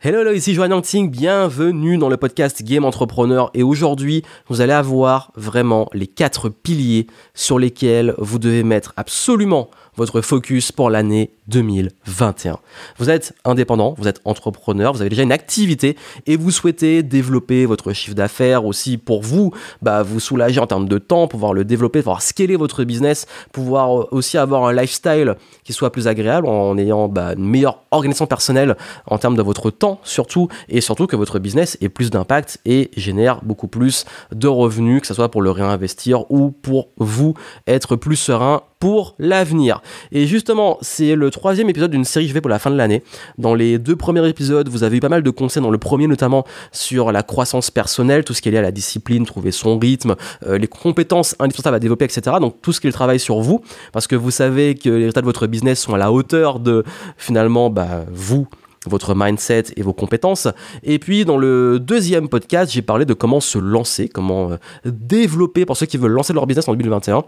Hello, hello, ici Joanne Anting, bienvenue dans le podcast Game Entrepreneur et aujourd'hui vous allez avoir vraiment les quatre piliers sur lesquels vous devez mettre absolument votre focus pour l'année 2021. Vous êtes indépendant, vous êtes entrepreneur, vous avez déjà une activité et vous souhaitez développer votre chiffre d'affaires aussi pour vous, bah, vous soulager en termes de temps, pouvoir le développer, pouvoir scaler votre business, pouvoir aussi avoir un lifestyle qui soit plus agréable en ayant bah, une meilleure organisation personnelle en termes de votre temps surtout et surtout que votre business ait plus d'impact et génère beaucoup plus de revenus, que ce soit pour le réinvestir ou pour vous être plus serein pour l'avenir. Et justement, c'est le troisième épisode d'une série que je fais pour la fin de l'année. Dans les deux premiers épisodes, vous avez eu pas mal de conseils, dans le premier notamment sur la croissance personnelle, tout ce qui est lié à la discipline, trouver son rythme, euh, les compétences indispensables à développer, etc. Donc tout ce qui est le travail sur vous, parce que vous savez que les résultats de votre business sont à la hauteur de finalement bah, vous votre mindset et vos compétences. Et puis dans le deuxième podcast, j'ai parlé de comment se lancer, comment euh, développer pour ceux qui veulent lancer leur business en 2021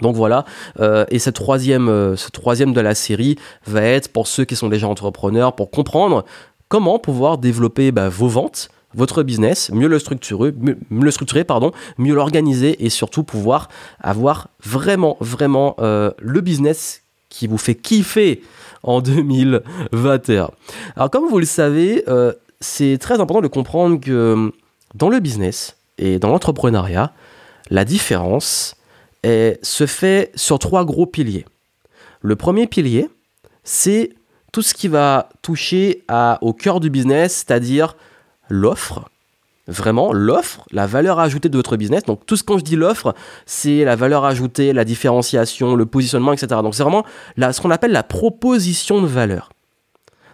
donc voilà, euh, et cette troisième, euh, ce troisième de la série va être pour ceux qui sont déjà entrepreneurs, pour comprendre comment pouvoir développer bah, vos ventes, votre business, mieux le structurer, mieux, le structurer, pardon, mieux l'organiser et surtout pouvoir avoir vraiment, vraiment le business qui vous fait kiffer en 2021. Alors comme vous le savez, c'est très important de comprendre que dans le business et dans l'entrepreneuriat, la différence, se fait sur trois gros piliers. Le premier pilier, c'est tout ce qui va toucher au cœur du business, c'est-à-dire l'offre. Vraiment, l'offre, la valeur ajoutée de votre business. Donc, tout ce quand je dis l'offre, c'est la valeur ajoutée, la différenciation, le positionnement, etc. Donc, c'est vraiment ce qu'on appelle la proposition de valeur.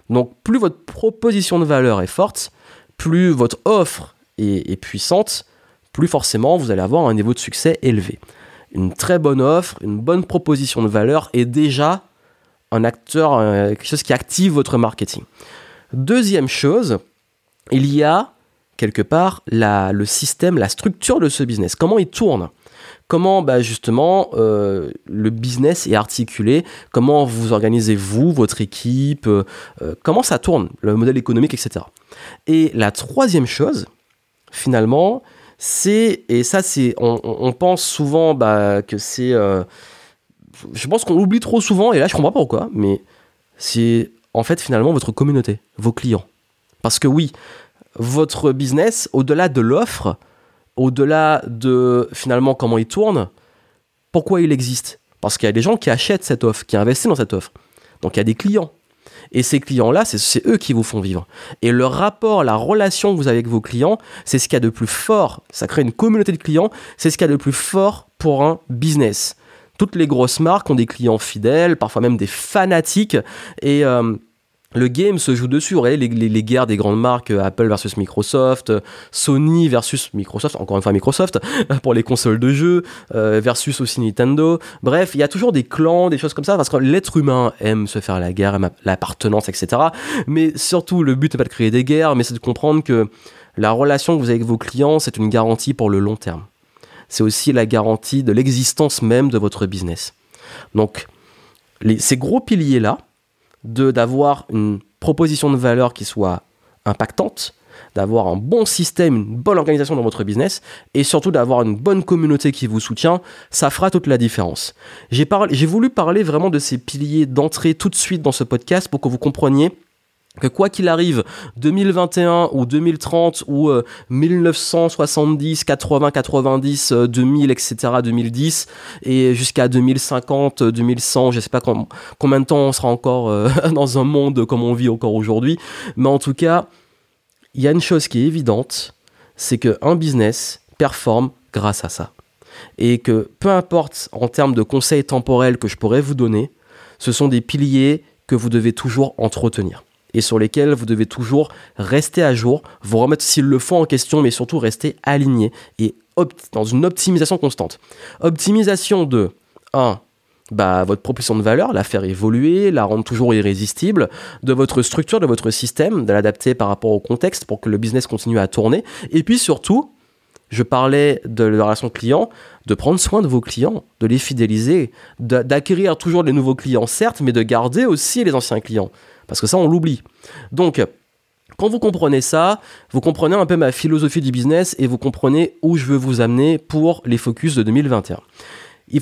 Donc, plus votre proposition de valeur est forte, plus votre offre est puissante, plus forcément vous allez avoir un niveau de succès élevé une très bonne offre, une bonne proposition de valeur est déjà un acteur, euh, quelque chose qui active votre marketing. Deuxième chose, il y a quelque part le système, la structure de ce business. Comment il tourne? Comment bah, justement euh, le business est articulé? Comment vous organisez vous, votre équipe? Euh, Comment ça tourne Le modèle économique, etc. Et la troisième chose, finalement, c'est, et ça, c'est, on, pense souvent bah, que c'est. Euh, je pense qu'on l'oublie trop souvent, et là, je comprends pas pourquoi, mais c'est en fait finalement votre communauté, vos clients. Parce que oui, votre business, au-delà de l'offre, au-delà de finalement comment il tourne, pourquoi il existe? Parce qu'il y a des gens qui achètent cette offre, qui investissent dans cette offre. Donc il y a des clients. Et ces clients-là, c'est eux qui vous font vivre. Et le rapport, la relation que vous avez avec vos clients, c'est ce qu'il y a de plus fort. Ça crée une communauté de clients, c'est ce qu'il y a de plus fort pour un business. Toutes les grosses marques ont des clients fidèles, parfois même des fanatiques. Et euh, le game se joue dessus. Vous voyez les, guerres des grandes marques, euh, Apple versus Microsoft, euh, Sony versus Microsoft, encore une fois Microsoft, pour les consoles de jeux, euh, versus aussi Nintendo. Bref, il y a toujours des clans, des choses comme ça, parce que l'être humain aime se faire la guerre, l'appartenance, etc. Mais surtout, le but n'est pas de créer des guerres, mais c'est de comprendre que la relation que vous avez avec vos clients, c'est une garantie pour le long terme. C'est aussi la garantie de l'existence même de votre business. Donc, ces gros piliers-là, d'avoir une proposition de valeur qui soit impactante, d'avoir un bon système, une bonne organisation dans votre business et surtout d'avoir une bonne communauté qui vous soutient, ça fera toute la différence. J'ai voulu parler vraiment de ces piliers d'entrée tout de suite dans ce podcast pour que vous compreniez que quoi qu'il arrive, 2021 ou 2030 ou 1970, 80, 90, 2000, etc., 2010 et jusqu'à 2050, 2100, je sais pas combien de temps on sera encore euh, dans un monde comme on vit encore aujourd'hui, mais en tout cas, il y a une chose qui est évidente, c'est qu'un business performe grâce à ça. Et que peu importe en termes de conseils temporels que je pourrais vous donner, ce sont des piliers que vous devez toujours entretenir et sur lesquels vous devez toujours rester à jour, vous remettre s'il le faut en question, mais surtout rester aligné et dans une optimisation constante. Optimisation de 1. Bah, votre proposition de valeur, la faire évoluer, la rendre toujours irrésistible, de votre structure, de votre système, de l'adapter par rapport au contexte pour que le business continue à tourner. Et puis surtout, je parlais de la relation client, de prendre soin de vos clients, de les fidéliser, d'acquérir toujours des nouveaux clients, certes, mais de garder aussi les anciens clients. Parce que ça, on l'oublie. Donc, Quand vous comprenez ça, vous comprenez un peu ma philosophie du business et vous comprenez où je veux vous amener pour les focus de 2021.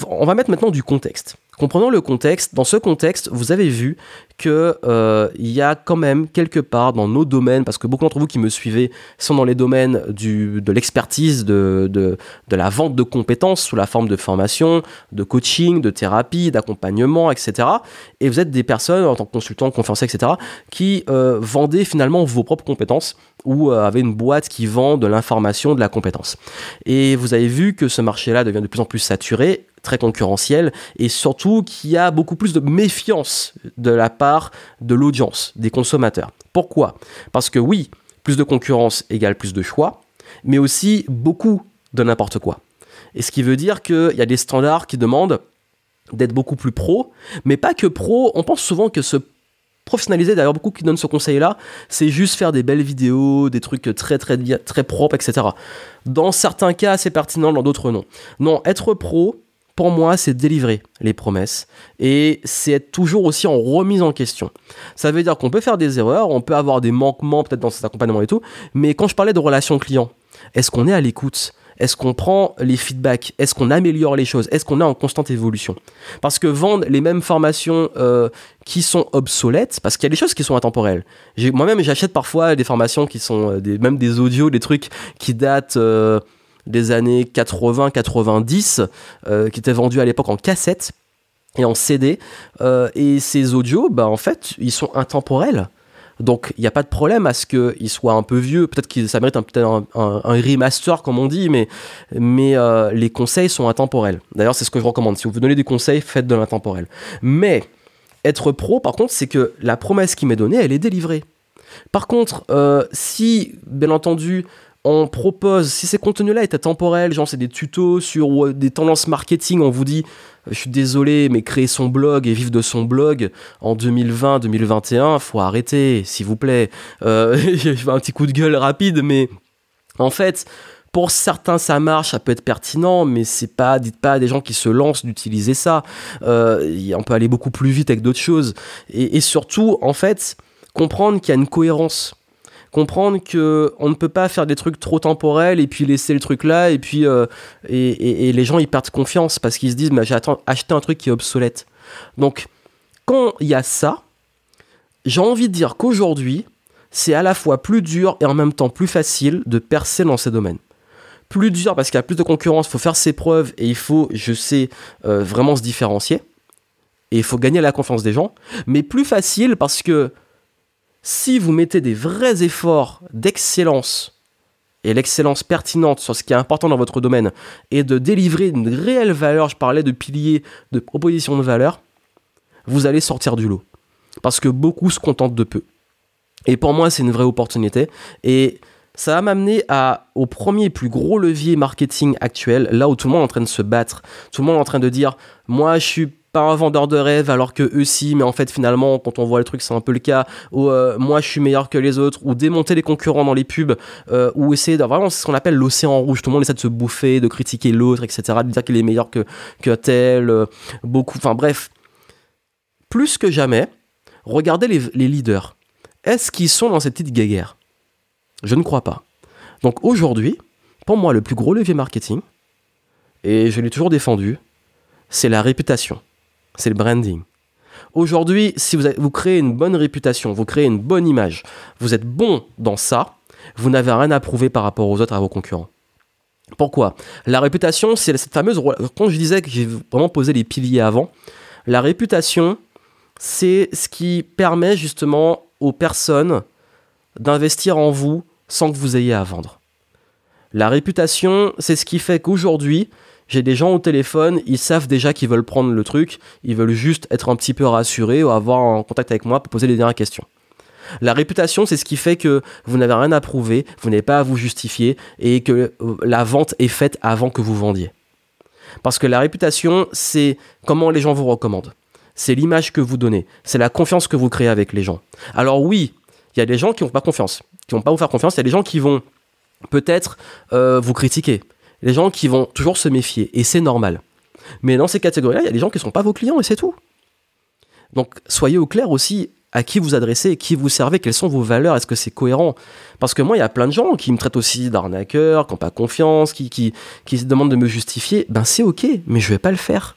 On va mettre maintenant du contexte. Comprenons le contexte. Dans ce contexte, vous avez vu qu'il euh, y a quand même quelque part dans nos domaines, parce que beaucoup d'entre vous qui me suivez sont dans les domaines de l'expertise, de, la vente de compétences sous la forme de formation, de coaching, de thérapie, d'accompagnement, etc. Et vous êtes des personnes en tant que consultant, conférencier, etc., qui euh, vendez finalement vos propres compétences ou euh, une boîte qui vend de l'information, de la compétence. Et vous avez vu que ce marché-là devient de plus en plus saturé très concurrentiel et surtout qu'il y a beaucoup plus de méfiance de la part de l'audience, des consommateurs. Pourquoi? Parce que oui, plus de concurrence égale plus de choix, mais aussi beaucoup de n'importe quoi. Et ce qui veut dire qu'il y a des standards qui demandent d'être beaucoup plus pro, mais pas que pro, on pense souvent que se professionnaliser, d'ailleurs beaucoup qui donnent ce conseil-là, c'est juste faire des belles vidéos, des trucs très très très propres, etc. Dans certains cas, c'est pertinent, dans d'autres non. Non, être pro, pour moi, c'est délivrer les promesses et c'est être toujours aussi en remise en question. Ça veut dire qu'on peut faire des erreurs, on peut avoir des manquements peut-être dans cet accompagnement et tout, mais quand je parlais de relation client, est-ce qu'on est à l'écoute? Est-ce qu'on prend les feedbacks? Est-ce qu'on améliore les choses? Est-ce qu'on est en constante évolution? Parce que vendre les mêmes formations euh, qui sont obsolètes, parce qu'il y a des choses qui sont intemporelles. Moi-même, j'achète parfois des formations qui sont euh, des, même des audios, des trucs qui datent... Euh, des années 80-90 euh, qui étaient vendus à l'époque en cassette et en CD. Euh, et ces audios, bah, en fait, ils sont intemporels. Donc il n'y a pas de problème à ce qu'ils soient un peu vieux. Peut-être que ça mérite un, un, remaster, comme on dit, mais, mais euh, les conseils sont intemporels. D'ailleurs, c'est ce que je recommande. Si vous vous donnez des conseils, faites de l'intemporel. Mais être pro, par contre, c'est que la promesse qui m'est donnée, elle est délivrée. Par contre, si, bien entendu, on propose, si ces contenus-là étaient temporels, genre c'est des tutos sur euh, des tendances marketing, on vous dit, euh, je suis désolé, mais créer son blog et vivre de son blog en 2020-2021, faut arrêter, s'il vous plaît. Euh, un petit coup de gueule rapide, mais en fait, pour certains, ça marche, ça peut être pertinent, mais c'est pas, dites pas à des gens qui se lancent d'utiliser ça. on peut aller beaucoup plus vite avec d'autres choses. et surtout, en fait, comprendre qu'il y a une cohérence comprendre que on ne peut pas faire des trucs trop temporels et puis laisser le truc là et puis euh, et, les gens ils perdent confiance parce qu'ils se disent mais j'ai acheté un truc qui est obsolète. Donc quand il y a ça, j'ai envie de dire qu'aujourd'hui c'est à la fois plus dur et en même temps plus facile de percer dans ces domaines plus dur parce qu'il y a plus de concurrence, il faut faire ses preuves et il faut, je sais, euh, vraiment se différencier. Et il faut gagner la confiance des gens. Mais plus facile parce que si vous mettez des vrais efforts d'excellence et l'excellence pertinente sur ce qui est important dans votre domaine et de délivrer une réelle valeur, je parlais de piliers, de propositions de valeur, vous allez sortir du lot. Parce que beaucoup se contentent de peu. Et pour moi, c'est une vraie opportunité. Et ça va m'amener au premier plus gros levier marketing actuel, là où tout le monde est en train de se battre. Tout le monde est en train de dire, moi je suis pas un vendeur de rêve alors que eux si mais en fait finalement quand on voit le truc c'est un peu le cas ou euh, moi je suis meilleur que les autres ou démonter les concurrents dans les pubs euh, ou essayer d'avoir vraiment ce qu'on appelle l'océan rouge. Tout le monde essaie de se bouffer de critiquer l'autre etc de dire qu'il est meilleur que, que tel euh, beaucoup enfin bref. Plus que jamais regardez les, les leaders. Est-ce qu'ils sont dans cette petite guéguerre? Je ne crois pas. Donc aujourd'hui pour moi le plus gros levier marketing et je l'ai toujours défendu c'est la réputation c'est le branding. Aujourd'hui, si vous, créez une bonne réputation, vous créez une bonne image, vous êtes bon dans ça, vous n'avez rien à prouver par rapport aux autres, à vos concurrents. Pourquoi? La réputation, c'est cette fameuse... Quand je disais que j'ai vraiment posé les piliers avant, la réputation, c'est ce qui permet justement aux personnes d'investir en vous sans que vous ayez à vendre. La réputation, c'est ce qui fait qu'aujourd'hui, j'ai des gens au téléphone, ils savent déjà qu'ils veulent prendre le truc, ils veulent juste être un petit peu rassurés ou avoir un contact avec moi pour poser les dernières questions. La réputation, c'est ce qui fait que vous n'avez rien à prouver, vous n'avez pas à vous justifier et que euh, la vente est faite avant que vous vendiez. Parce que la réputation, c'est comment les gens vous recommandent. C'est l'image que vous donnez. C'est la confiance que vous créez avec les gens. Alors oui, il y a des gens qui n'ont pas confiance, qui vont pas vous faire confiance. Il y a des gens qui vont peut-être euh, vous critiquer les gens qui vont toujours se méfier, et c'est normal. Mais dans ces catégories-là, il y a des gens qui ne sont pas vos clients, et c'est tout. Donc soyez au clair aussi à qui vous adressez, qui vous servez, quelles sont vos valeurs, est-ce que c'est cohérent? Parce que moi, il y a plein de gens qui me traitent aussi d'arnaqueur, qui n'ont pas confiance, qui, se demandent de me justifier. Ben c'est ok, mais je vais pas le faire.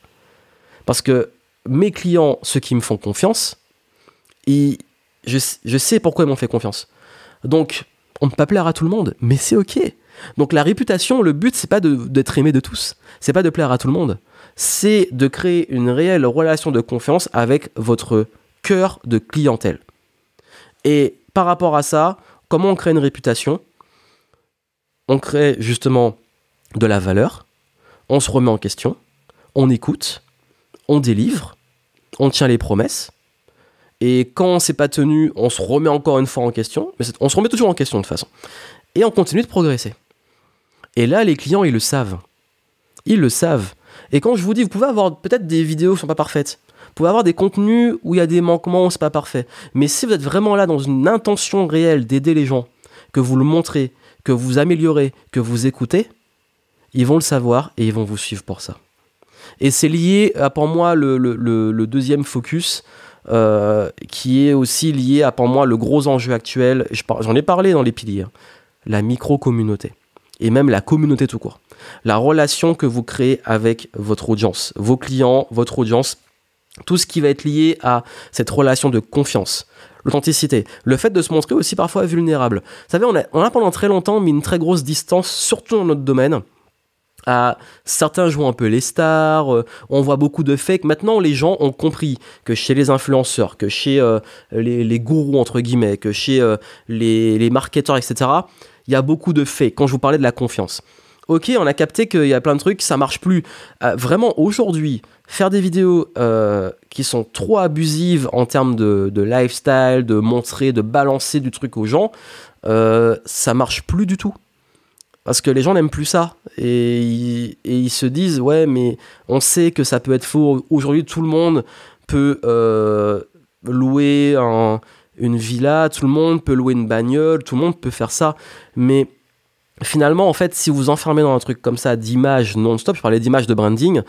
Parce que mes clients, ceux qui me font confiance, je, je sais pourquoi ils m'ont fait confiance. Donc, on ne peut pas plaire à tout le monde, mais c'est ok. Donc la réputation, le but, c'est pas d'être aimé de tous, c'est pas de plaire à tout le monde, c'est de créer une réelle relation de confiance avec votre cœur de clientèle. Et par rapport à ça, comment on crée une réputation? On crée justement de la valeur, on se remet en question, on écoute, on délivre, on tient les promesses. Et quand on s'est pas tenu, on se remet encore une fois en question. Mais on se remet toujours en question de toute façon. Et on continue de progresser. Et là, les clients, ils le savent. Ils le savent. Et quand je vous dis, vous pouvez avoir peut-être des vidéos qui sont pas parfaites. Vous pouvez avoir des contenus où il y a des manquements, où c'est pas parfait. Mais si vous êtes vraiment là dans une intention réelle d'aider les gens, que vous le montrez, que vous améliorez, que vous écoutez, ils vont le savoir et ils vont vous suivre pour ça. Et c'est lié à pour moi le, deuxième focus, euh, qui est aussi lié à pour moi le gros enjeu actuel. J'en ai parlé dans les piliers, hein. la micro-communauté et même la communauté tout court. La relation que vous créez avec votre audience, vos clients, votre audience, tout ce qui va être lié à cette relation de confiance, l'authenticité, le fait de se montrer aussi parfois vulnérable. Vous savez, on a, pendant très longtemps mis une très grosse distance, surtout dans notre domaine, à certains jouent un peu les stars, euh, on voit beaucoup de fakes. Maintenant, les gens ont compris que chez les influenceurs, que chez euh, les, gourous, entre guillemets, que chez euh, les marketeurs, etc., il y a beaucoup de faits. Quand je vous parlais de la confiance. Ok, on a capté qu'il y a plein de trucs, ça marche plus. Euh, vraiment, aujourd'hui, faire des vidéos euh, qui sont trop abusives en termes de, lifestyle, de montrer, de balancer du truc aux gens, euh, ça marche plus du tout. Parce que les gens n'aiment plus ça. Et ils, et ils, se disent, ouais, mais on sait que ça peut être faux. Aujourd'hui, tout le monde peut louer un, une villa, tout le monde peut louer une bagnole, tout le monde peut faire ça. Mais finalement, en fait, si vous enfermez dans un truc comme ça d'image non-stop, je parlais d'image de branding,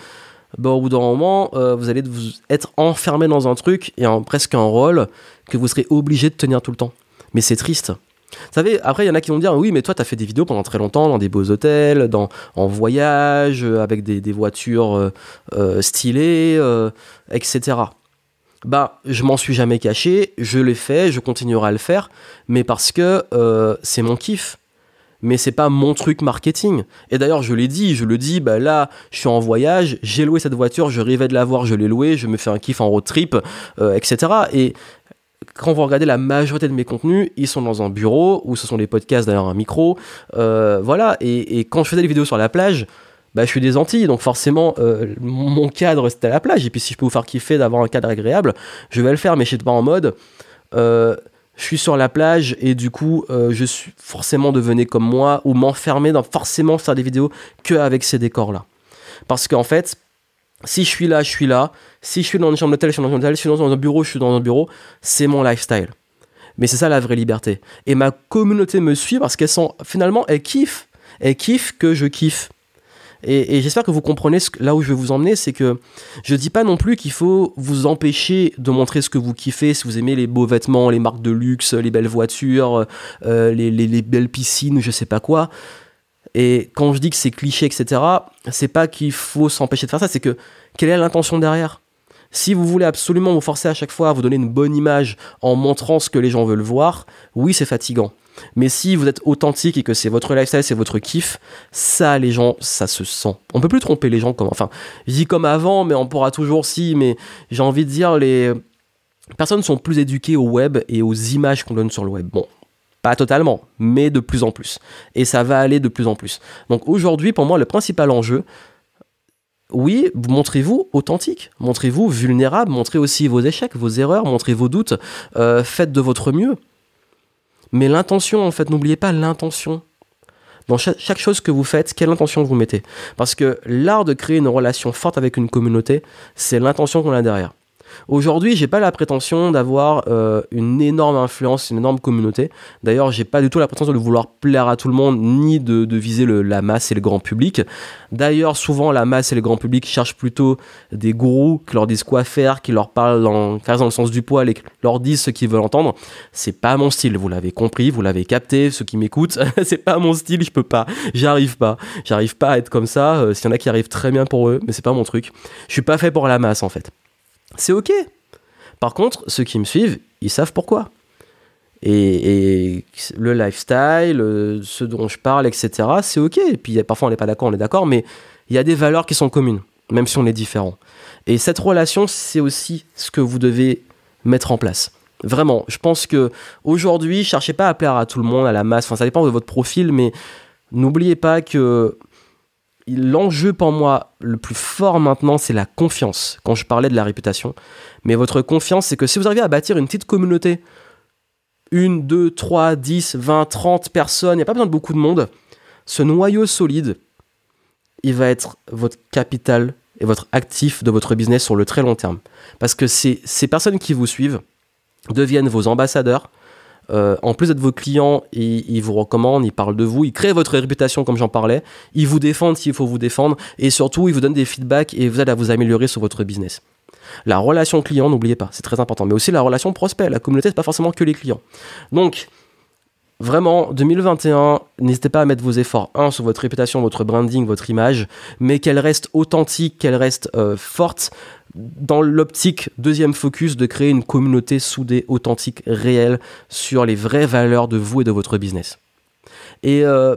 bah, au bout d'un moment, euh, vous allez vous être enfermé dans un truc et en presque un rôle que vous serez obligé de tenir tout le temps. Mais c'est triste. Vous savez, après, il y en a qui vont dire Oui, mais toi, tu as fait des vidéos pendant très longtemps dans des beaux hôtels, dans, en voyage, avec des, voitures euh, euh, stylées, etc bah je m'en suis jamais caché, je l'ai fait, je continuerai à le faire, mais parce que euh, c'est mon kiff. Mais c'est pas mon truc marketing. Et d'ailleurs, je l'ai dit, je le dis, bah là, je suis en voyage, j'ai loué cette voiture, je rêvais de la voir, je l'ai louée, je me fais un kiff en road trip, euh, etc. Et quand vous regardez la majorité de mes contenus, ils sont dans un bureau, ou ce sont des podcasts derrière un micro. Euh, voilà, et, et, quand je faisais des vidéos sur la plage, bah, je suis des Antilles, donc forcément, euh, mon cadre, c'était à la plage. Et puis, si je peux vous faire kiffer d'avoir un cadre agréable, je vais le faire, mais je suis pas en mode. Euh, je suis sur la plage et du coup, euh, je suis forcément devenez comme moi ou m'enfermer dans forcément faire des vidéos que avec ces décors-là. Parce qu'en fait, si je suis là, je suis là. Si je suis dans une chambre d'hôtel, je suis dans une chambre d'hôtel. Si je suis dans un bureau, je suis dans un bureau. C'est mon lifestyle. Mais c'est ça la vraie liberté. Et ma communauté me suit parce qu'elles sont finalement, elles kiffent. Elles kiffent que je kiffe. Et, j'espère que vous comprenez là où je vais vous emmener, c'est que je dis pas non plus qu'il faut vous empêcher de montrer ce que vous kiffez, si vous aimez les beaux vêtements, les marques de luxe, les belles voitures, euh, les, les, belles piscines, je sais pas quoi. Et quand je dis que c'est cliché, etc., c'est pas qu'il faut s'empêcher de faire ça, c'est que quelle est l'intention derrière? Si vous voulez absolument vous forcer à chaque fois à vous donner une bonne image en montrant ce que les gens veulent voir, oui, c'est fatigant. Mais si vous êtes authentique et que c'est votre lifestyle, c'est votre kiff, ça, les gens, ça se sent. On peut plus tromper les gens comme. Enfin, je comme avant, mais on pourra toujours si. Mais j'ai envie de dire, les personnes sont plus éduquées au web et aux images qu'on donne sur le web. Bon, pas totalement, mais de plus en plus. Et ça va aller de plus en plus. Donc aujourd'hui, pour moi, le principal enjeu, oui, montrez-vous authentique, montrez-vous vulnérable, montrez aussi vos échecs, vos erreurs, montrez vos doutes, euh, faites de votre mieux. Mais l'intention, en fait, n'oubliez pas l'intention. Dans chaque, chose que vous faites, quelle intention vous mettez? Parce que l'art de créer une relation forte avec une communauté, c'est l'intention qu'on a derrière. Aujourd'hui, j'ai pas la prétention d'avoir euh, une énorme influence, une énorme communauté. D'ailleurs, j'ai pas du tout la prétention de vouloir plaire à tout le monde, ni de, viser la masse et le grand public. D'ailleurs, souvent, la masse et le grand public cherchent plutôt des gourous qui leur disent quoi faire, qui leur parlent dans, dans le sens du poil et qui leur disent ce qu'ils veulent entendre. C'est pas mon style, vous l'avez compris, vous l'avez capté, ceux qui m'écoutent. c'est pas mon style, je peux pas, j'arrive pas. J'arrive pas à être comme ça. Euh, s'il y en a qui arrivent très bien pour eux, mais c'est pas mon truc. Je suis pas fait pour la masse en fait c'est ok. Par contre, ceux qui me suivent, ils savent pourquoi. Et, le lifestyle, euh, ce dont je parle, etc., c'est ok. Et puis parfois on n'est pas d'accord, on est d'accord, mais il y a des valeurs qui sont communes, même si on est différent. Et cette relation, c'est aussi ce que vous devez mettre en place. Vraiment, je pense que aujourd'hui, cherchez pas à plaire à tout le monde, à la masse. Enfin, ça dépend de votre profil, mais n'oubliez pas que l'enjeu pour moi le plus fort maintenant, c'est la confiance. Quand je parlais de la réputation, mais votre confiance, c'est que si vous arrivez à bâtir une petite communauté, une, deux, trois, dix, vingt, trente personnes, il n'y a pas besoin de beaucoup de monde, ce noyau solide, il va être votre capital et votre actif de votre business sur le très long terme. Parce que ces personnes qui vous suivent deviennent vos ambassadeurs, euh, en plus d'être vos clients, ils, vous recommandent, ils parlent de vous, ils créent votre réputation comme j'en parlais, ils vous défendent s'il faut vous défendre, et surtout ils vous donnent des feedbacks et vous aident à vous améliorer sur votre business. La relation client, n'oubliez pas, c'est très important, mais aussi la relation prospect. La communauté, c'est pas forcément que les clients. Donc, Vraiment, 2021, n'hésitez pas à mettre vos efforts, un, sur votre réputation, votre branding, votre image, mais qu'elle reste authentique, qu'elle reste euh, forte, dans l'optique, deuxième focus, de créer une communauté soudée, authentique, réelle, sur les vraies valeurs de vous et de votre business. Et euh,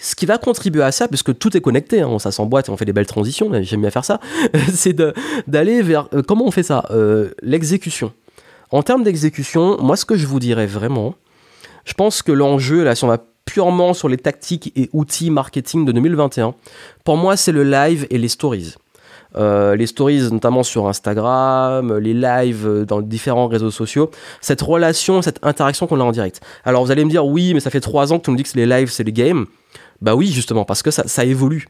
ce qui va contribuer à ça, puisque tout est connecté, hein, ça et on fait des belles transitions, j'aime bien faire ça, c'est d'aller vers... Euh, comment on fait ça L'exécution. En termes d'exécution, moi ce que je vous dirais vraiment, je pense que l'enjeu, là, si on va purement sur les tactiques et outils marketing de 2021, pour moi, c'est le live et les stories. Euh, les stories notamment sur Instagram, les lives dans différents réseaux sociaux, cette relation, cette interaction qu'on a en direct. Alors vous allez me dire oui, mais ça fait trois ans que tu me dis que les lives c'est les games. Bah oui, justement, parce que ça, ça évolue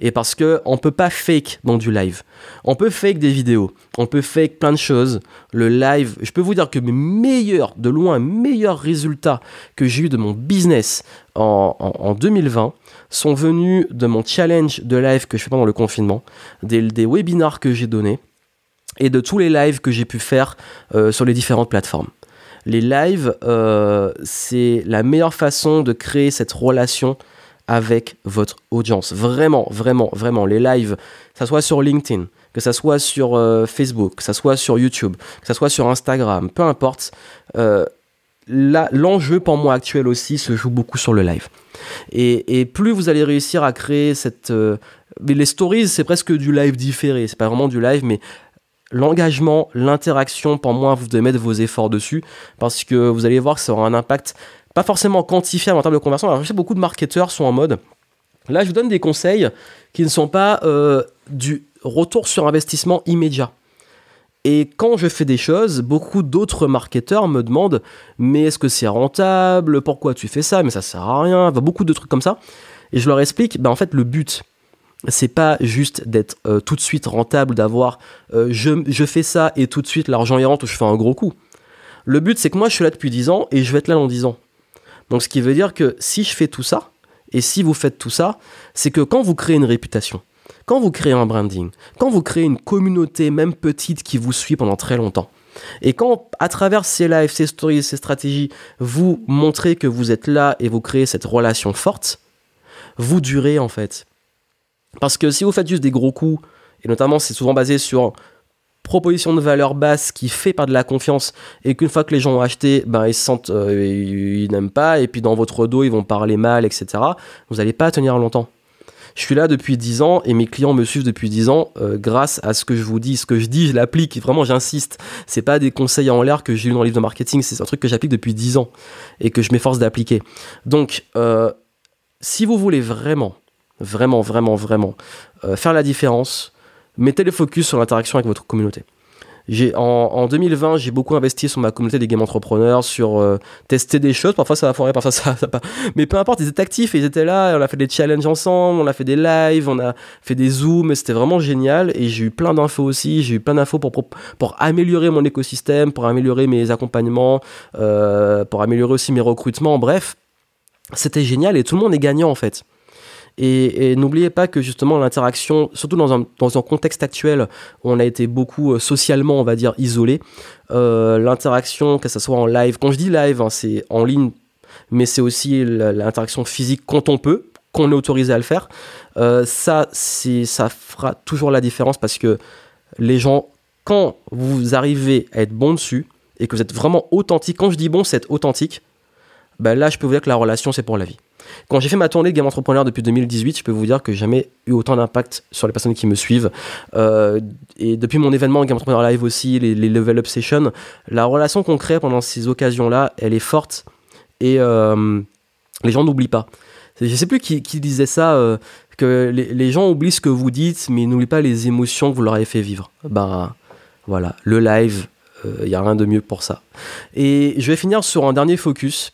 et parce que on peut pas fake dans du live. On peut fake des vidéos, on peut fake plein de choses. Le live, je peux vous dire que mes meilleurs, de loin, meilleurs résultats que j'ai eu de mon business en, 2020 sont venus de mon challenge de live que je fais pendant le confinement, des, des webinars que j'ai donnés et de tous les lives que j'ai pu faire euh, sur les différentes plateformes. Les lives, euh, c'est la meilleure façon de créer cette relation avec votre audience. Vraiment, vraiment, vraiment. Les lives, que ça soit sur LinkedIn, que ça soit sur euh, Facebook, que ça soit sur YouTube, que ça soit sur Instagram, peu importe. Euh, l'enjeu pour moi actuel aussi se joue beaucoup sur le live. Et, plus vous allez réussir à créer cette... Euh, les stories, c'est presque du live différé. C'est pas vraiment du live, mais l'engagement, l'interaction, pour moi, vous devez mettre vos efforts dessus parce que vous allez voir que ça aura un impact pas forcément quantifiable en termes de conversion. Alors je sais beaucoup de marketeurs sont en mode, là je vous donne des conseils qui ne sont pas euh, du retour sur investissement immédiat. Et quand je fais des choses, beaucoup d'autres marketeurs me demandent mais est-ce que c'est rentable? Pourquoi tu fais ça? Mais ça sert à rien. Beaucoup de trucs comme ça. Et je leur explique, ben en fait le but, c'est pas juste d'être euh, tout de suite rentable, d'avoir euh, je, je, fais ça et tout de suite l'argent y rentre ou je fais un gros coup. Le but c'est que moi je suis là depuis 10 ans et je vais être là dans 10 ans. Donc ce qui veut dire que si je fais tout ça, et si vous faites tout ça, c'est que quand vous créez une réputation, quand vous créez un branding, quand vous créez une communauté, même petite, qui vous suit pendant très longtemps, et quand à travers ces lives, ces stories, ces stratégies, vous montrez que vous êtes là et vous créez cette relation forte, vous durez en fait. Parce que si vous faites juste des gros coups, et notamment c'est souvent basé sur proposition de valeur basse qui fait par de la confiance et qu'une fois que les gens ont acheté, ben ils se sentent, euh, ils, n'aiment pas et puis dans votre dos ils vont parler mal, etc. Vous n'allez pas tenir longtemps. Je suis là depuis 10 ans et mes clients me suivent depuis 10 ans euh, grâce à ce que je vous dis. Ce que je dis, je l'applique. Vraiment, j'insiste. C'est pas des conseils en l'air que j'ai eu dans le livre de marketing. C'est un truc que j'applique depuis 10 ans et que je m'efforce d'appliquer. Donc, euh, si vous voulez vraiment, vraiment, vraiment, vraiment faire la différence, mettez le focus sur l'interaction avec votre communauté. j'ai en, 2020 j'ai beaucoup investi sur ma communauté des game entrepreneurs sur euh, tester des choses. Parfois ça va foirer parfois ça va pas. Mais peu importe ils étaient actifs ils étaient là on a fait des challenges ensemble on a fait des lives on a fait des zooms c'était vraiment génial. Et j'ai eu plein d'infos aussi j'ai eu plein d'infos pour, pour, améliorer mon écosystème pour améliorer mes accompagnements euh, pour améliorer aussi mes recrutements. Bref c'était génial et tout le monde est gagnant en fait et, n'oubliez pas que justement l'interaction, surtout dans un, dans un, contexte actuel où on a été beaucoup euh, socialement, on va dire, isolé, euh, l'interaction, que ce soit en live, quand je dis live, hein, c'est en ligne, mais c'est aussi l'interaction physique quand on peut, qu'on est autorisé à le faire, euh, ça, ça fera toujours la différence parce que les gens, quand vous arrivez à être bon dessus et que vous êtes vraiment authentique, quand je dis bon, c'est être authentique, ben là, je peux vous dire que la relation, c'est pour la vie. Quand j'ai fait ma tournée de Game Entrepreneur depuis 2018, je peux vous dire que j'ai jamais eu autant d'impact sur les personnes qui me suivent. Euh, et depuis mon événement Game Entrepreneur Live aussi, les, Level Up Sessions, la relation qu'on crée pendant ces occasions-là, elle est forte et euh, les gens n'oublient pas. Je sais plus qui, disait ça, euh, que les, gens oublient ce que vous dites, mais n'oublient pas les émotions que vous leur avez fait vivre. Ben voilà, le live, il n'y a rien de mieux pour ça. Et je vais finir sur un dernier focus.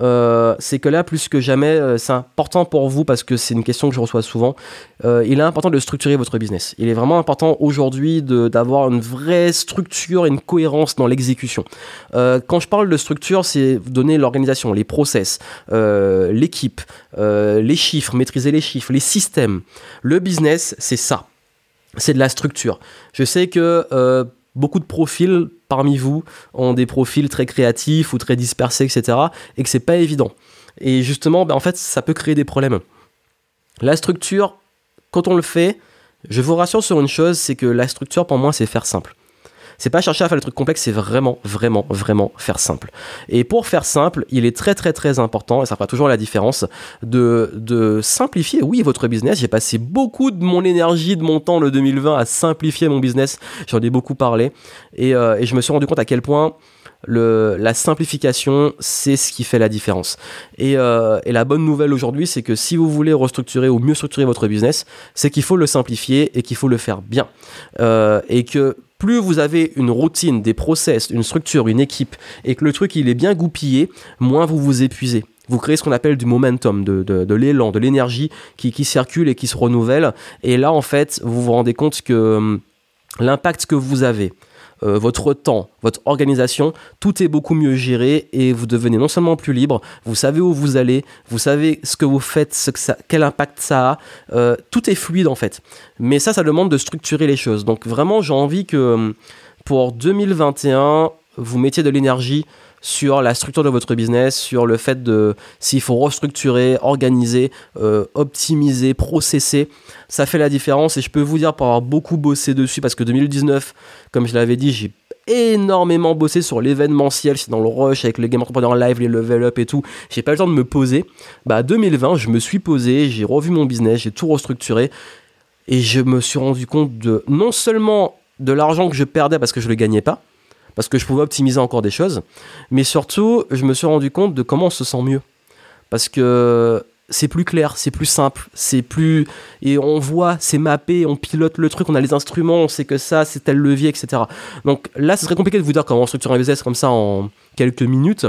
Euh, c'est que là, plus que jamais, euh, c'est important pour vous parce que c'est une question que je reçois souvent. Euh, il est important de structurer votre business. Il est vraiment important aujourd'hui d'avoir une vraie structure et une cohérence dans l'exécution. quand je parle de structure, c'est donner l'organisation, les process, l'équipe, les chiffres, maîtriser les chiffres, les systèmes. Le business, c'est ça. C'est de la structure. Je sais que beaucoup de profils parmi vous ont des profils très créatifs ou très dispersés, etc. Et que c'est pas évident. Et justement, ben, en fait, ça peut créer des problèmes. La structure, quand on le fait, je vous rassure sur une chose, c'est que la structure, pour moi, c'est faire simple. C'est pas chercher à faire des trucs complexes, c'est vraiment, vraiment, vraiment faire simple. Et pour faire simple, il est très, très, très important, et ça fera toujours la différence, de, de simplifier, oui, votre business. J'ai passé beaucoup de mon énergie, de mon temps le 2020 à simplifier mon business. J'en ai beaucoup parlé. Et, euh, et je me suis rendu compte à quel point la simplification, c'est ce qui fait la différence. Et, euh, et la bonne nouvelle aujourd'hui, c'est que si vous voulez restructurer ou mieux structurer votre business, c'est qu'il faut le simplifier et qu'il faut le faire bien. Euh, et que plus vous avez une routine, des process, une structure, une équipe, et que le truc il est bien goupillé, moins vous vous épuisez. Vous créez ce qu'on appelle du momentum, de, l'élan, de l'énergie qui, qui circule et qui se renouvelle. Et là, en fait, vous vous rendez compte que hum, l'impact que vous avez, euh, votre temps, votre organisation, tout est beaucoup mieux géré et vous devenez non seulement plus libre, vous savez où vous allez, vous savez ce que vous faites, ce que ça, quel impact ça a, euh, tout est fluide en fait. Mais ça, ça demande de structurer les choses. Donc vraiment, j'ai envie que hum, pour 2021, vous mettiez de l'énergie sur la structure de votre business, sur le fait de s'il faut restructurer, organiser, euh, optimiser, processer. Ça fait la différence et je peux vous dire pour avoir beaucoup bossé dessus parce que 2019, comme je l'avais dit, j'ai énormément bossé sur l'événementiel, c'est dans le rush avec les Game Entrepreneur Live, les level up et tout. J'ai pas le temps de me poser. Bah 2020, je me suis posé, j'ai revu mon business, j'ai tout restructuré et je me suis rendu compte de non seulement de l'argent que je perdais parce que je le gagnais pas, parce que je pouvais optimiser encore des choses. Mais surtout, je me suis rendu compte de comment on se sent mieux. Parce que c'est plus clair, c'est plus simple, c'est plus. Et on voit, c'est mappé, on pilote le truc, on a les instruments, on sait que ça, c'est tel levier, etc. Donc là, ce serait compliqué de vous dire comment structurer un business comme ça en quelques minutes.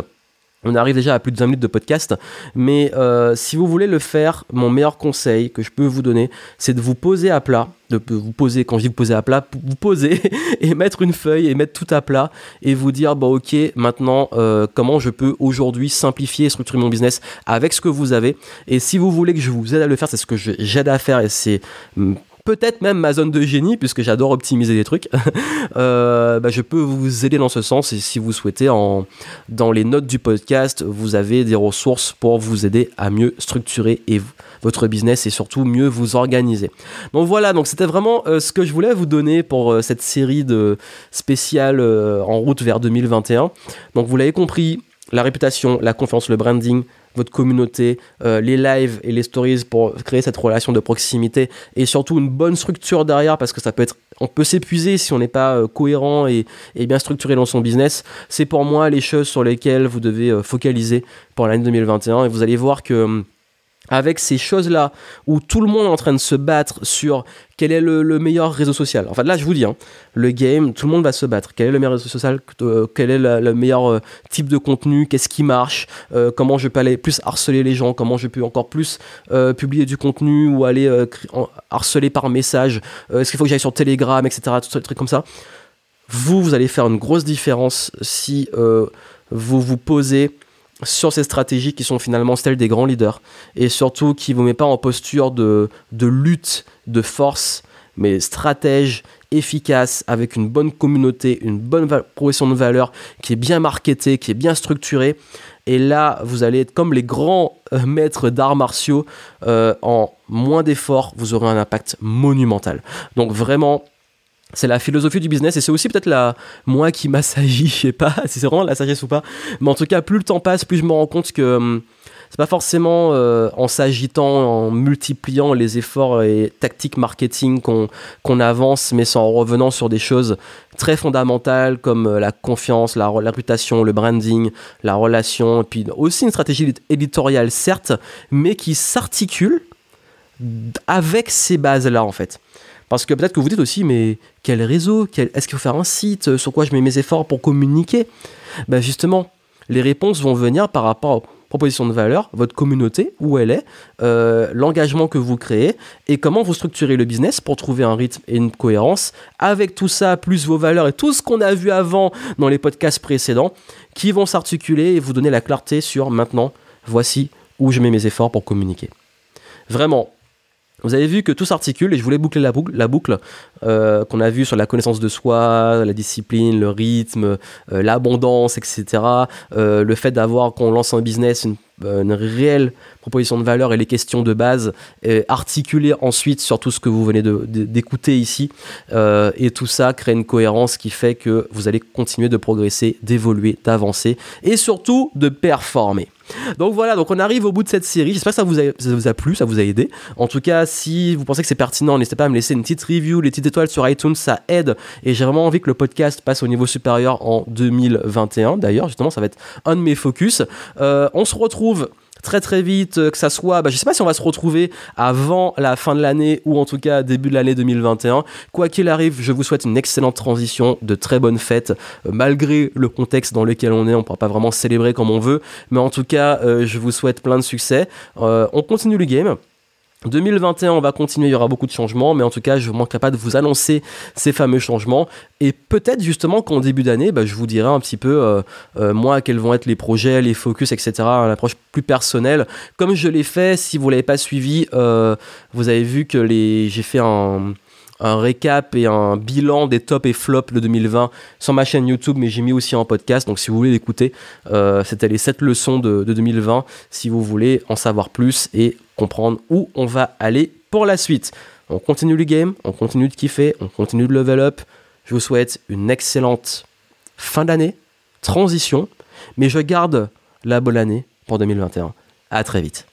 On arrive déjà à plus de 20 minutes de podcast, mais euh, si vous voulez le faire, mon meilleur conseil que je peux vous donner, c'est de vous poser à plat, de vous poser, quand je dis vous poser à plat, vous poser et mettre une feuille et mettre tout à plat et vous dire, bon ok, maintenant, euh, comment je peux aujourd'hui simplifier et structurer mon business avec ce que vous avez. Et si vous voulez que je vous aide à le faire, c'est ce que j'aide à faire et c'est peut-être même ma zone de génie, puisque j'adore optimiser des trucs, euh, bah, je peux vous aider dans ce sens. Et si vous souhaitez, en, dans les notes du podcast, vous avez des ressources pour vous aider à mieux structurer et votre business et surtout mieux vous organiser. Donc voilà, donc c'était vraiment euh, ce que je voulais vous donner pour euh, cette série de spéciales en route vers 2021. Donc vous l'avez compris, la réputation, la confiance, le branding, votre communauté, euh, les lives et les stories pour créer cette relation de proximité et surtout une bonne structure derrière parce que ça peut être on peut s'épuiser si on n'est pas euh, cohérent et, bien structuré dans son business. C'est pour moi les choses sur lesquelles vous devez euh, focaliser pour l'année 2021 et vous allez voir que hum, avec ces choses-là où tout le monde est en train de se battre sur quel est le, meilleur réseau social. Enfin là, je vous dis, hein, le game, tout le monde va se battre. Quel est le meilleur réseau social euh, Quel est le, meilleur euh, type de contenu Qu'est-ce qui marche euh, Comment je peux aller plus harceler les gens Comment je peux encore plus publier du contenu ou aller harceler par message Est-ce qu'il faut que j'aille sur Telegram, etc. Tout ces trucs comme ça. Vous, vous allez faire une grosse différence si vous vous posez sur ces stratégies qui sont finalement celles des grands leaders et surtout qui ne vous met pas en posture de, de lutte, de force, mais stratège, efficace, avec une bonne communauté, une bonne progression de valeur qui est bien marketée, qui est bien structurée. Et là, vous allez être comme les grands euh, maîtres d'arts martiaux, euh, en moins d'efforts, vous aurez un impact monumental. Donc vraiment, c'est la philosophie du business et c'est aussi peut-être la moi qui m'assagis, je sais pas si c'est vraiment la sagesse ou pas, mais en tout cas plus le temps passe, plus je me rends compte que hum, c'est pas forcément euh, en s'agitant, en multipliant les efforts et tactiques marketing qu'on avance, mais c'est en revenant sur des choses très fondamentales comme euh, la confiance, la réputation, le branding, la relation, et puis aussi une stratégie éditoriale certes, mais qui s'articule avec ces bases-là en fait. Parce que peut-être que vous dites aussi, mais quel réseau Est-ce qu'il faut faire un site euh, Sur quoi je mets mes efforts pour communiquer? Ben Justement, les réponses vont venir par rapport aux propositions de valeur, votre communauté, où elle est, euh, l'engagement que vous créez et comment vous structurez le business pour trouver un rythme et une cohérence avec tout ça, plus vos valeurs et tout ce qu'on a vu avant dans les podcasts précédents qui vont s'articuler et vous donner la clarté sur maintenant, voici où je mets mes efforts pour communiquer. Vraiment, vous avez vu que tout s'articule et je voulais boucler la boucle, euh, qu'on a vu sur la connaissance de soi, la discipline, le rythme, euh, l'abondance, etc. Euh, le fait d'avoir, quand on lance un business, une, une, réelle proposition de valeur et les questions de base, articuler ensuite sur tout ce que vous venez d'écouter ici. et tout ça crée une cohérence qui fait que vous allez continuer de progresser, d'évoluer, d'avancer et surtout de performer. Donc voilà, donc on arrive au bout de cette série. J'espère que ça vous, a, ça vous a plu, ça vous a aidé. En tout cas, si vous pensez que c'est pertinent, n'hésitez pas à me laisser une petite review, les petites étoiles sur iTunes, ça aide. Et j'ai vraiment envie que le podcast passe au niveau supérieur en 2021. D'ailleurs, justement, ça va être un de mes focus. Euh, on se retrouve très très vite, euh, que ça soit, bah, je sais pas si on va se retrouver avant la fin de l'année ou en tout cas début de l'année 2021. Quoi qu'il arrive, je vous souhaite une excellente transition, de très bonnes fêtes, euh, malgré le contexte dans lequel on est, on pourra pas vraiment célébrer comme on veut, mais en tout cas, euh, je vous souhaite plein de succès. on continue le game. 2021, on va continuer, il y aura beaucoup de changements, mais en tout cas, je ne manquerai pas de vous annoncer ces fameux changements. Et peut-être justement qu'en début d'année, bah, je vous dirai un petit peu, euh, euh, moi, quels vont être les projets, les focus, etc., une approche plus personnelle. Comme je l'ai fait, si vous ne l'avez pas suivi, euh, vous avez vu que j'ai fait un récap et un bilan des tops et flops de 2020 sur ma chaîne YouTube, mais j'ai mis aussi en podcast. Donc si vous voulez l'écouter, c'était les 7 leçons de, 2020. Si vous voulez en savoir plus et où on va aller pour la suite. On continue le game, on continue de kiffer, on continue de level up. Je vous souhaite une excellente fin d'année, transition, mais je garde la bonne année pour 2021. À très vite.